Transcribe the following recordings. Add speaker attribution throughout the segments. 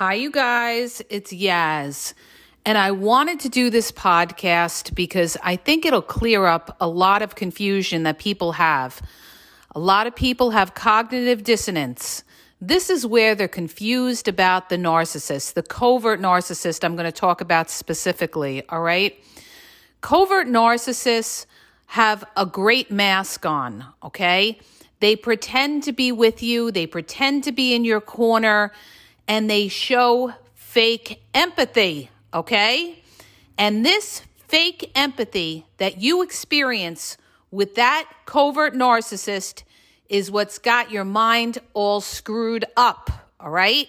Speaker 1: Hi, you guys. It's Yaz. And I wanted to do this podcast because I think it'll clear up a lot of confusion that people have. A lot of people have cognitive dissonance. This is where they're confused about the narcissist, the covert narcissist I'm going to talk about specifically. All right. Covert narcissists have a great mask on. Okay. They pretend to be with you, they pretend to be in your corner and they show fake empathy, okay? And this fake empathy that you experience with that covert narcissist is what's got your mind all screwed up, all right?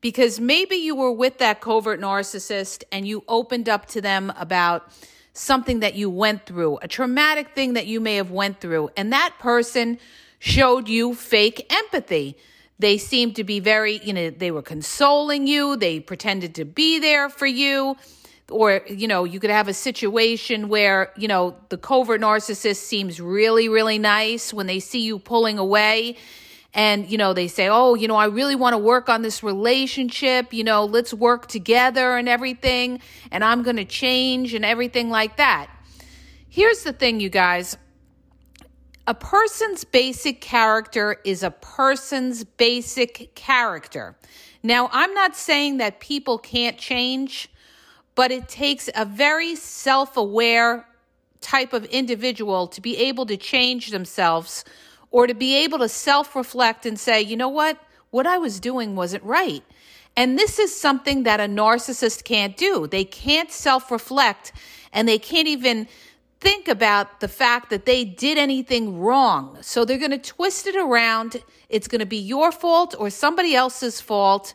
Speaker 1: Because maybe you were with that covert narcissist and you opened up to them about something that you went through, a traumatic thing that you may have went through, and that person showed you fake empathy. They seemed to be very, you know, they were consoling you, they pretended to be there for you. Or, you know, you could have a situation where, you know, the covert narcissist seems really, really nice when they see you pulling away. And you know they say oh you know i really want to work on this relationship. You know let's work together and everything and i'm going to change and everything like that. Here's the thing you guys a person's basic character is a person's basic character. Now, I'm not saying that people can't change, but it takes a very self aware type of individual to be able to change themselves or to be able to self reflect and say, you know what? What I was doing wasn't right. And this is something that a narcissist can't do. They can't self reflect and they can't even think about the fact that they did anything wrong. So they're going to twist it around. It's going to be your fault or somebody else's fault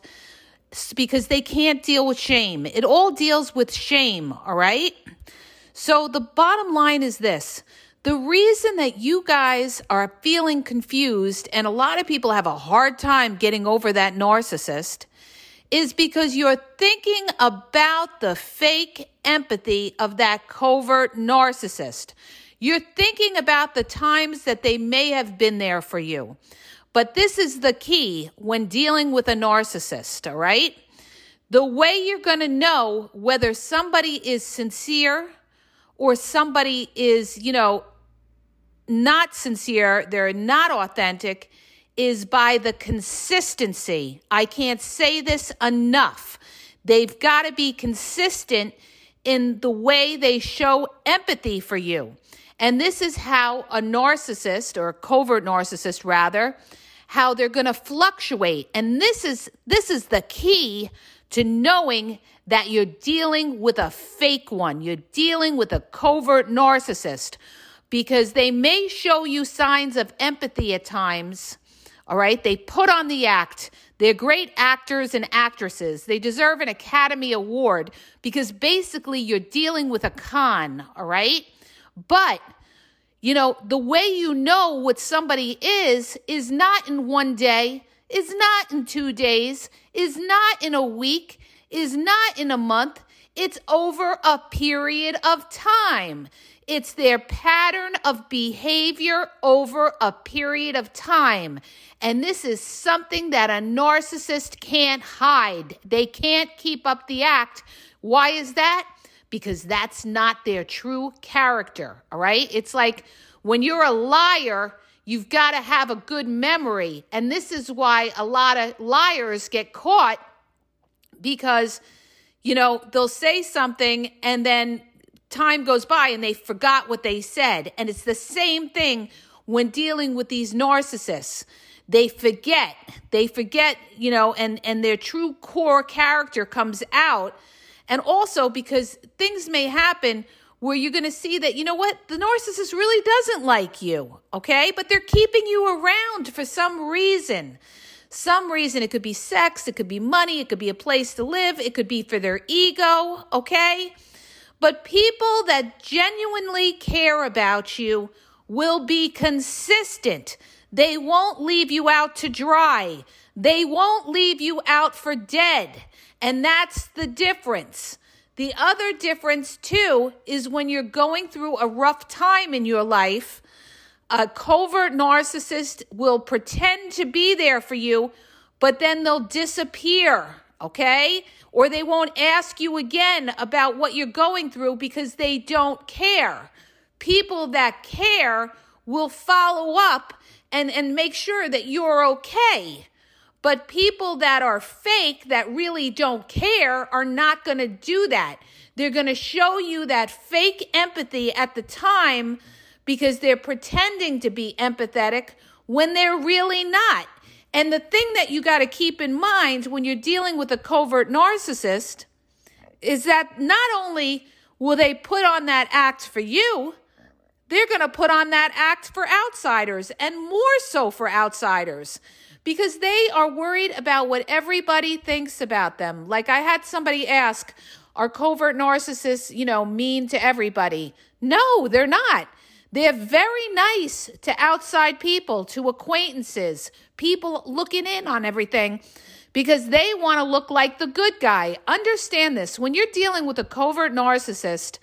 Speaker 1: because they can't deal with shame. It all deals with shame, all right? So the bottom line is this. The reason that you guys are feeling confused and a lot of people have a hard time getting over that narcissist is because you're thinking about the fake empathy of that covert narcissist. You're thinking about the times that they may have been there for you. But this is the key when dealing with a narcissist, all right? The way you're going to know whether somebody is sincere or somebody is, you know, not sincere, they're not authentic, is by the consistency. I can't say this enough. They've got to be consistent in the way they show empathy for you. And this is how a narcissist or a covert narcissist rather, how they're going to fluctuate. And this is this is the key to knowing that you're dealing with a fake one. You're dealing with a covert narcissist because they may show you signs of empathy at times all right. They put on the act. They're great actors and actresses. They deserve an Academy Award because basically you're dealing with a con. All right. But, you know, the way you know what somebody is, is not in one day, is not in two days, is not in a week, is not in a month. It's over a period of time. It's their pattern of behavior over a period of time. And this is something that a narcissist can't hide. They can't keep up the act. Why is that? Because that's not their true character. All right. It's like when you're a liar, you've got to have a good memory. And this is why a lot of liars get caught because, you know, they'll say something and then time goes by and they forgot what they said. And it's the same thing when dealing with these narcissists. They forget, they forget, you know, and, and their true core character comes out. And also because things may happen where you're going to see that, you know what, the narcissist really doesn't like you, okay? But they're keeping you around for some reason. Some reason it could be sex, it could be money, it could be a place to live, it could be for their ego, okay? But people that genuinely care about you will be consistent. They won't leave you out to dry. They won't leave you out for dead. And that's the difference. The other difference, too, is when you're going through a rough time in your life, a covert narcissist will pretend to be there for you, but then they'll disappear, okay? Or they won't ask you again about what you're going through because they don't care. People that care will follow up and, and make sure that you're okay. But people that are fake, that really don't care, are not going to do that. They're going to show you that fake empathy at the time because they're pretending to be empathetic when they're really not. And the thing that you got to keep in mind when you're dealing with a covert narcissist is that not only will they put on that act for you, they're going to put on that act for outsiders and more so for outsiders because they are worried about what everybody thinks about them. Like I had somebody ask, are covert narcissists, you know, mean to everybody? No, they're not. They're very nice to outside people, to acquaintances, people looking in on everything because they want to look like the good guy. Understand this when you're dealing with a covert narcissist,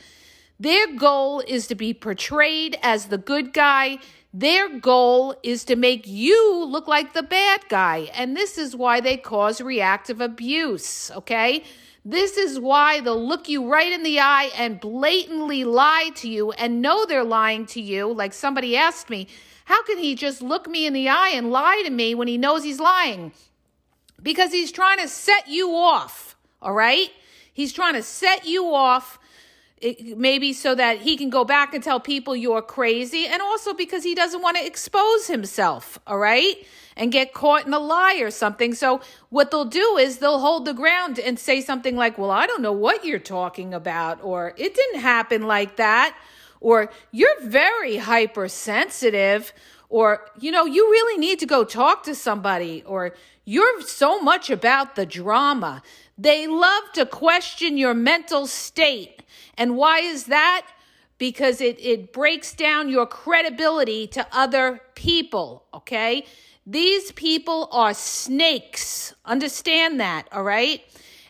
Speaker 1: their goal is to be portrayed as the good guy. Their goal is to make you look like the bad guy. And this is why they cause reactive abuse, okay? This is why they'll look you right in the eye and blatantly lie to you and know they're lying to you. Like somebody asked me, how can he just look me in the eye and lie to me when he knows he's lying? Because he's trying to set you off, all right? He's trying to set you off it, maybe so that he can go back and tell people you're crazy, and also because he doesn't want to expose himself, all right, and get caught in a lie or something. So, what they'll do is they'll hold the ground and say something like, Well, I don't know what you're talking about, or it didn't happen like that, or you're very hypersensitive, or, you know, you really need to go talk to somebody, or you're so much about the drama. They love to question your mental state and why is that? Because it, it breaks down your credibility to other people, okay? These people are snakes. Understand that, all right?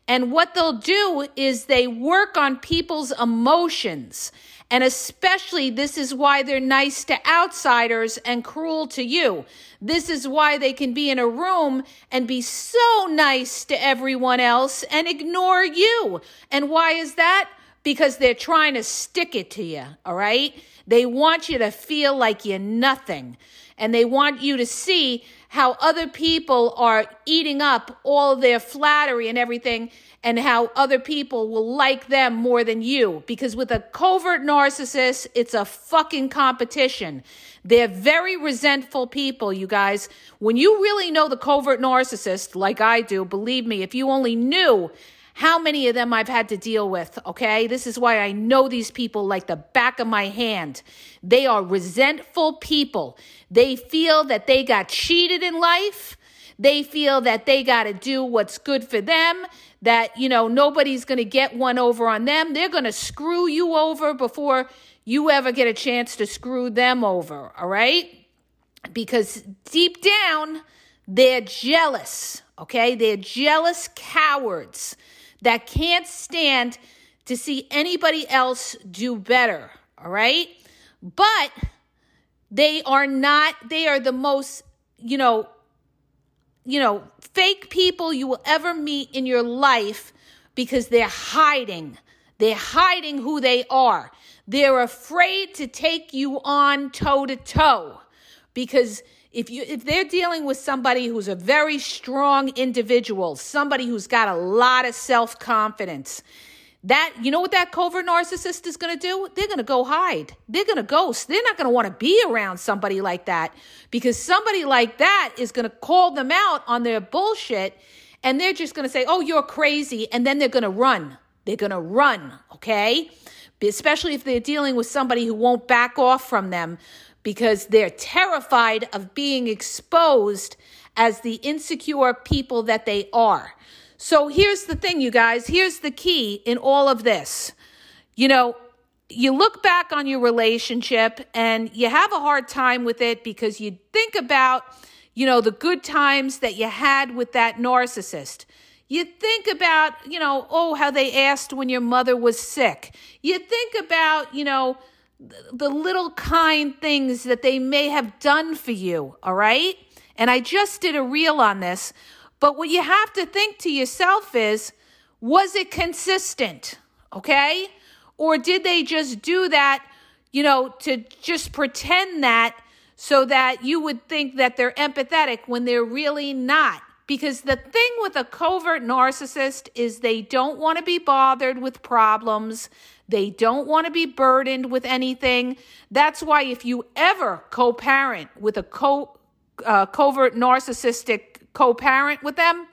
Speaker 1: And what they'll do is they work on people's emotions. And especially, this is why they're nice to outsiders and cruel to you. This is why they can be in a room and be so nice to everyone else and ignore you. And why is that? because they're trying to stick it to you, all right? They want you to feel like you're nothing. And they want you to see how other people are eating up all their flattery and everything, and how other people will like them more than you. Because with a covert narcissist, it's a fucking competition. They're very resentful people, you guys. When you really know the covert narcissist, like I do, believe me, if you only knew how many of them I've had to deal with, okay? This is why I know these people like the back of my hand. They are resentful people. They feel that they got cheated in life. They feel that they got to do what's good for them, that, you know, nobody's going to get one over on them. They're going to screw you over before you ever get a chance to screw them over, all right? Because deep down, they're jealous, okay? They're jealous cowards that can't stand to see anybody else do better, all right? But they are not, they are the most, you know, you know, fake people you will ever meet in your life because they're hiding. They're hiding who they are. They're afraid to take you on toe to toe because if you if they're dealing with somebody who's a very strong individual, somebody who's got a lot of self-confidence, that you know what that covert narcissist is going to do? They're going to go hide. They're going to ghost. They're not going to want to be around somebody like that because somebody like that is going to call them out on their bullshit and they're just going to say oh you're crazy and then they're going to run. They're going to run okay? Especially if they're dealing with somebody who won't back off from them because they're terrified of being exposed as the insecure people that they are so here's the thing, you guys. Here's the key in all of this. You know, you look back on your relationship and you have a hard time with it because you think about, you know, the good times that you had with that narcissist. You think about, you know, oh, how they asked when your mother was sick. You think about, you know, the little kind things that they may have done for you, all right? And I just did a reel on this but what you have to think to yourself is was it consistent? Okay? Or did they just do that, you know, to just pretend that so that you would think that they're empathetic when they're really not? Because the thing with a covert narcissist is they don't want to be bothered with problems. They don't want to be burdened with anything. That's why if you ever co-parent with a co uh, covert narcissistic co parent with them,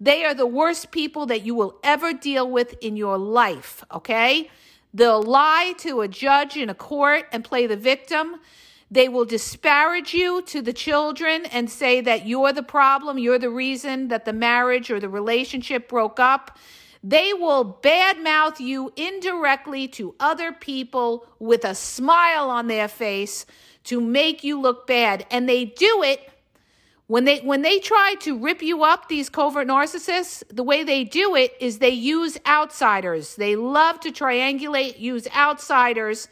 Speaker 1: they are the worst people that you will ever deal with in your life, okay? They'll lie to a judge in a court and play the victim. They will disparage you to the children and say that you're the problem, you're the reason that the marriage or the relationship broke up. They will badmouth you indirectly to other people with a smile on their face to make you look bad. And they do it when they when they try to rip you up these covert narcissists the way they do it is they use outsiders they love to triangulate use outsiders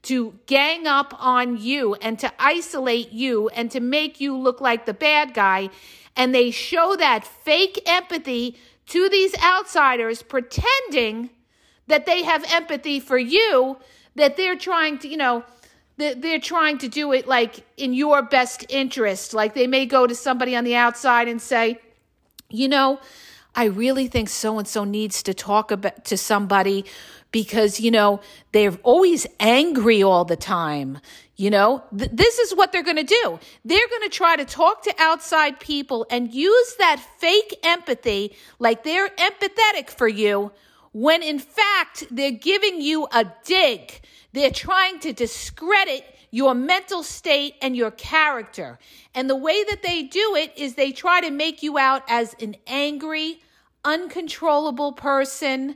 Speaker 1: to gang up on you and to isolate you and to make you look like the bad guy and they show that fake empathy to these outsiders pretending that they have empathy for you that they're trying to you know they're trying to do it like in your best interest. Like they may go to somebody on the outside and say, you know, I really think so and so needs to talk about to somebody because you know they're always angry all the time. You know, Th- this is what they're going to do. They're going to try to talk to outside people and use that fake empathy like they're empathetic for you when in fact they're giving you a dig they're trying to discredit your mental state and your character. And the way that they do it is they try to make you out as an angry, uncontrollable person.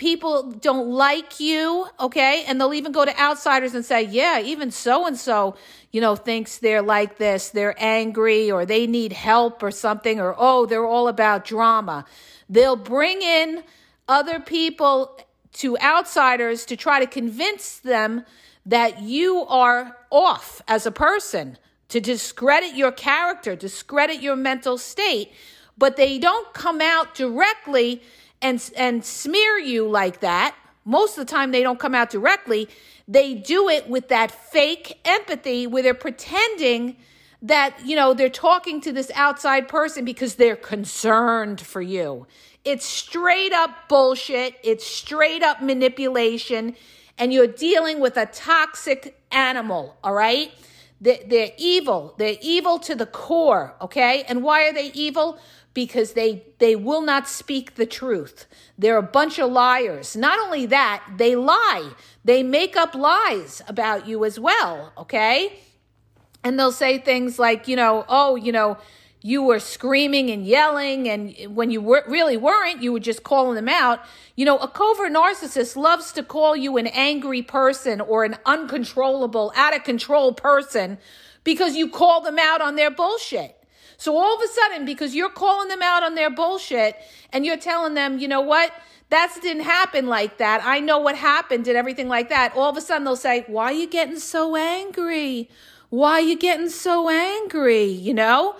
Speaker 1: People don't like you, okay? And they'll even go to outsiders and say, yeah, even so and so, you know, thinks they're like this. They're angry or they need help or something, or oh, they're all about drama. They'll bring in other people to outsiders to try to convince them that you are off as a person, to discredit your character, discredit your mental state, but they don't come out directly and and smear you like that. Most of the time they don't come out directly. They do it with that fake empathy where they're pretending that, you know, they're talking to this outside person because they're concerned for you. It's straight up bullshit. It's straight up manipulation. And you're dealing with a toxic animal, all right? They're, evil. They're evil to the core, okay? And why are they evil? Because they, they will not speak the truth. They're a bunch of liars. Not only that, they lie. They make up lies about you as well, okay? And they'll say things like, you know, oh, you know, you were screaming and yelling, and when you were, really weren't, you were just calling them out. You know, a covert narcissist loves to call you an angry person or an uncontrollable, out of control person because you call them out on their bullshit. So all of a sudden, because you're calling them out on their bullshit and you're telling them, you know what? That didn't happen like that. I know what happened and everything like that. All of a sudden, they'll say, Why are you getting so angry? Why are you getting so angry? You know?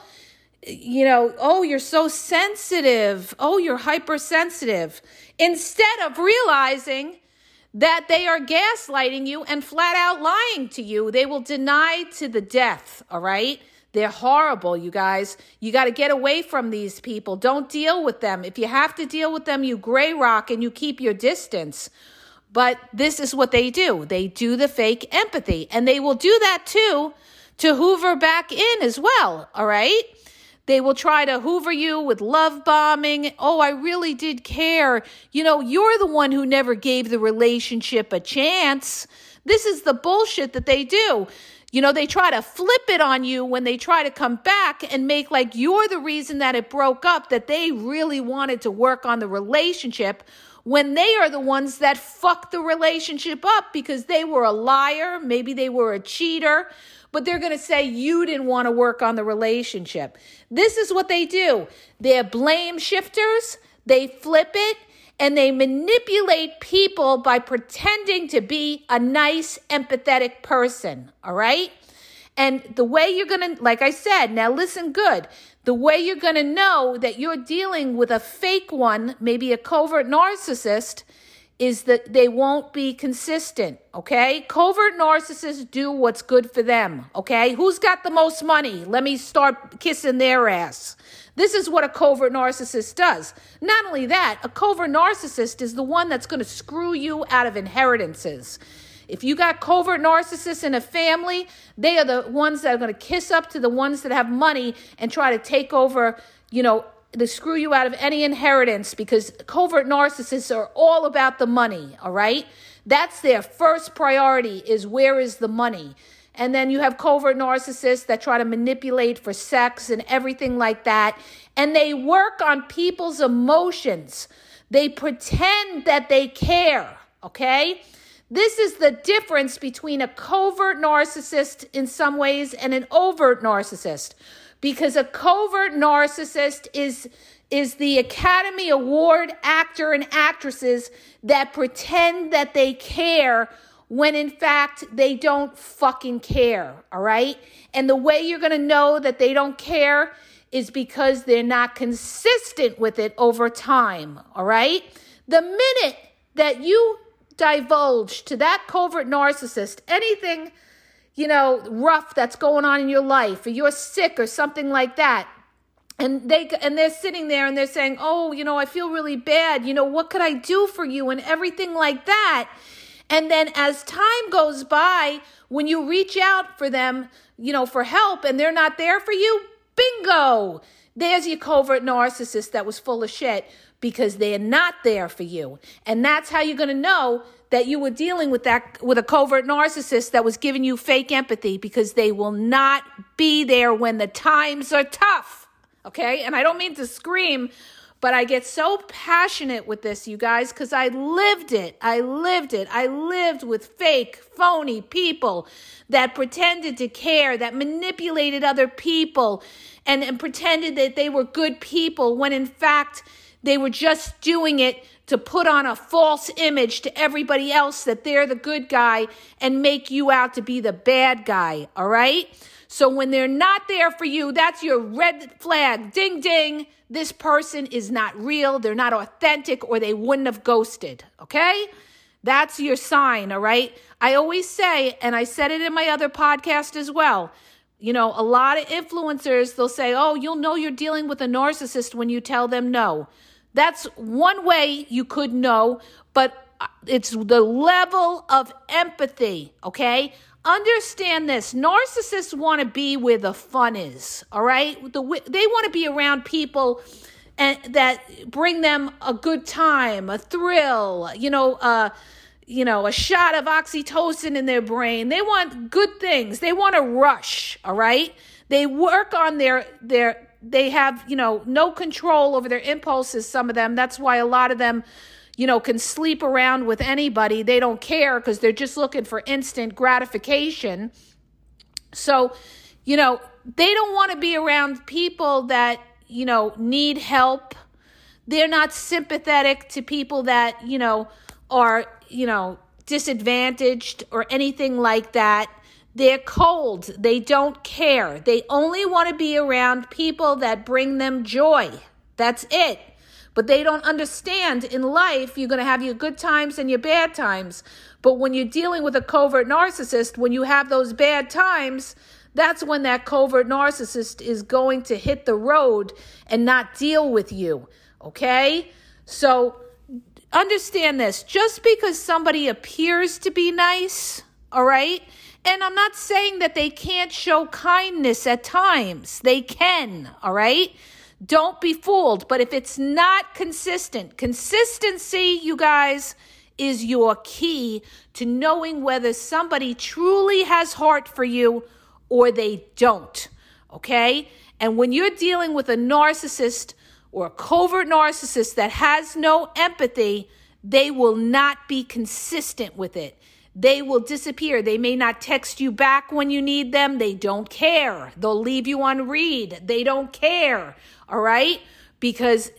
Speaker 1: you know, oh, you're so sensitive. Oh, you're hypersensitive. Instead of realizing that they are gaslighting you and flat out lying to you, they will deny to the death, all right? They're horrible, you guys. You got to get away from these people. Don't deal with them. If you have to deal with them, you gray rock and you keep your distance. But this is what they do they do the fake empathy, and they will do that too to hoover back in as well, all right? They will try to hoover you with love bombing. Oh, I really did care. You know, you're the one who never gave the relationship a chance. This is the bullshit that they do. You know, they try to flip it on you when they try to come back and make like you're the reason that it broke up, that they really wanted to work on the relationship when they are the ones that fucked the relationship up because they were a liar, maybe they were a cheater, but they're going to say you didn't want to work on the relationship. This is what they do. They're blame shifters, they flip it, and they manipulate people by pretending to be a nice, empathetic person. All right. And the way you're going to, like I said, now listen good. The way you're going to know that you're dealing with a fake one, maybe a covert narcissist, is that they won't be consistent, okay? Covert narcissists do what's good for them, okay? Who's got the most money? Let me start kissing their ass. This is what a covert narcissist does. Not only that, a covert narcissist is the one that's going to screw you out of inheritances. If you got covert narcissists in a family, they are the ones that are going to kiss up to the ones that have money and try to take over, you know, to screw you out of any inheritance because covert narcissists are all about the money, all right? That's their first priority is where is the money? And then you have covert narcissists that try to manipulate for sex and everything like that. And they work on people's emotions. They pretend that they care, okay? This is the difference between a covert narcissist in some ways and an overt narcissist. Because a covert narcissist is is the Academy Award actor and actresses that pretend that they care when in fact they don't fucking care, all right? And the way you're going to know that they don't care is because they're not consistent with it over time, all right? The minute that you divulge to that covert narcissist anything, you know, rough that's going on in your life, or you're sick or something like that, and they and they're sitting there and they're saying, "Oh, you know, I feel really bad. You know, what could I do for you?" and everything like that and then as time goes by, when you reach out for them, you know, for help and they're not there for you, bingo! There's your covert narcissist that was full of shit because they're not there for you. And that's how you're going to know that you were dealing with that with a covert narcissist that was giving you fake empathy because they will not be there when the times are tough. Okay? And I don't mean to scream but I get so passionate with this, you guys, because I lived it. I lived it. I lived with fake, phony people that pretended to care, that manipulated other people, and, and pretended that they were good people when in fact they were just doing it to put on a false image to everybody else that they're the good guy and make you out to be the bad guy. All right? So when they're not there for you, that's your red flag. Ding, ding. This person is not real. They're not authentic or they wouldn't have ghosted. Okay? That's your sign. All right? I always say, and I said it in my other podcast as well. You know, a lot of influencers, they'll say, oh, you'll know you're dealing with a narcissist when you tell them no. That's one way you could know, but it's the level of empathy, okay? Understand this narcissists want to be where the fun is, all right? The, they want to be around people and that bring them a good time, a thrill, you know, uh, you know, a shot of oxytocin in their brain. They want good things. They want to rush, all right? They work on their their they have, you know, no control over their impulses some of them. That's why a lot of them you know, can sleep around with anybody. They don't care because they're just looking for instant gratification. So, you know, they don't want to be around people that, you know, need help. They're not sympathetic to people that, you know, are, you know, disadvantaged or anything like that. They're cold. They don't care. They only want to be around people that bring them joy. That's it. But they don't understand in life, you're going to have your good times and your bad times. But when you're dealing with a covert narcissist, when you have those bad times, that's when that covert narcissist is going to hit the road and not deal with you. Okay? So understand this just because somebody appears to be nice, all right? And I'm not saying that they can't show kindness at times, they can, all right? Don't be fooled. But if it's not consistent, consistency, you guys, is your key to knowing whether somebody truly has heart for you or they don't. Okay? And when you're dealing with a narcissist or a covert narcissist that has no empathy, they will not be consistent with it. They will disappear. They may not text you back when you need them. They don't care. They'll leave you on read. They don't care. All right? Because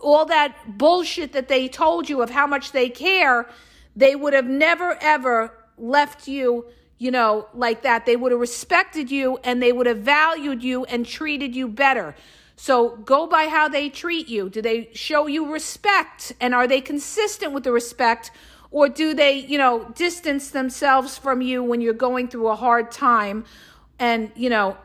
Speaker 1: all that bullshit that they told you of how much they care, they would have never ever left you you know, like that. They would have respected you and they would have valued you and treated you better. So go by how they treat you. Do they show you respect? And are they consistent with the respect? Or do they, you know, distance themselves from you when you're going through a hard time? And, you know,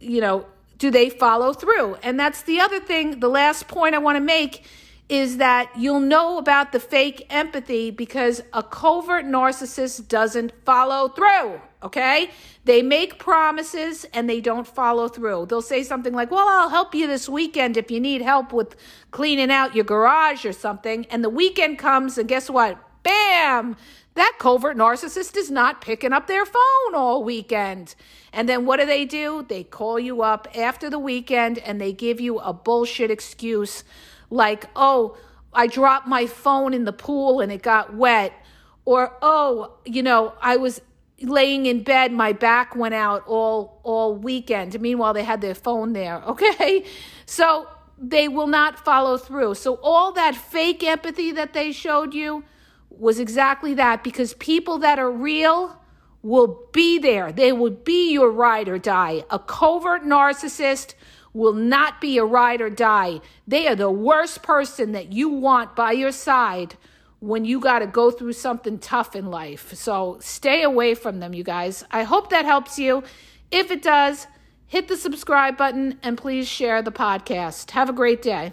Speaker 1: you know, do they follow through? And that's the other thing, the last point I want to make is that you'll know about the fake empathy because a covert narcissist doesn't follow through. Okay? They make promises and they don't follow through. They'll say something like, Well, I'll help you this weekend if you need help with cleaning out your garage or something. And the weekend comes, and guess what? Bam! That covert narcissist is not picking up their phone all weekend. And then what do they do? They call you up after the weekend and they give you a bullshit excuse like, oh, I dropped my phone in the pool and it got wet. Or, oh, you know, I was laying in bed, my back went out all all weekend. Meanwhile, they had their phone there. Okay. So they will not follow through. So all that fake empathy that they showed you was exactly that because people that are real will be there. They will be your ride or die. A covert narcissist will not be a ride or die. They are the worst person that you want by your side when you got to go through something tough in life. So stay away from them, you guys. I hope that helps you. If it does, hit the subscribe button and please share the podcast. Have a great day.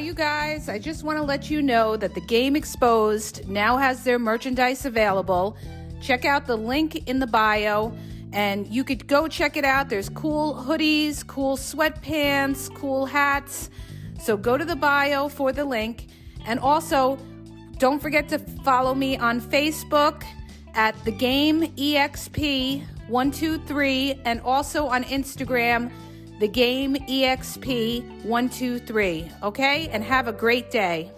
Speaker 1: You guys. I just want to let you know that the Game Exposed now has their merchandise available. Check out the link in the bio and you could go check it out. There's cool hoodies, cool sweatpants, cool hats. So go to the bio for the link. And also, don't forget to follow me on Facebook at the game exp123 and also on Instagram the game EXP123. Okay? And have a great day.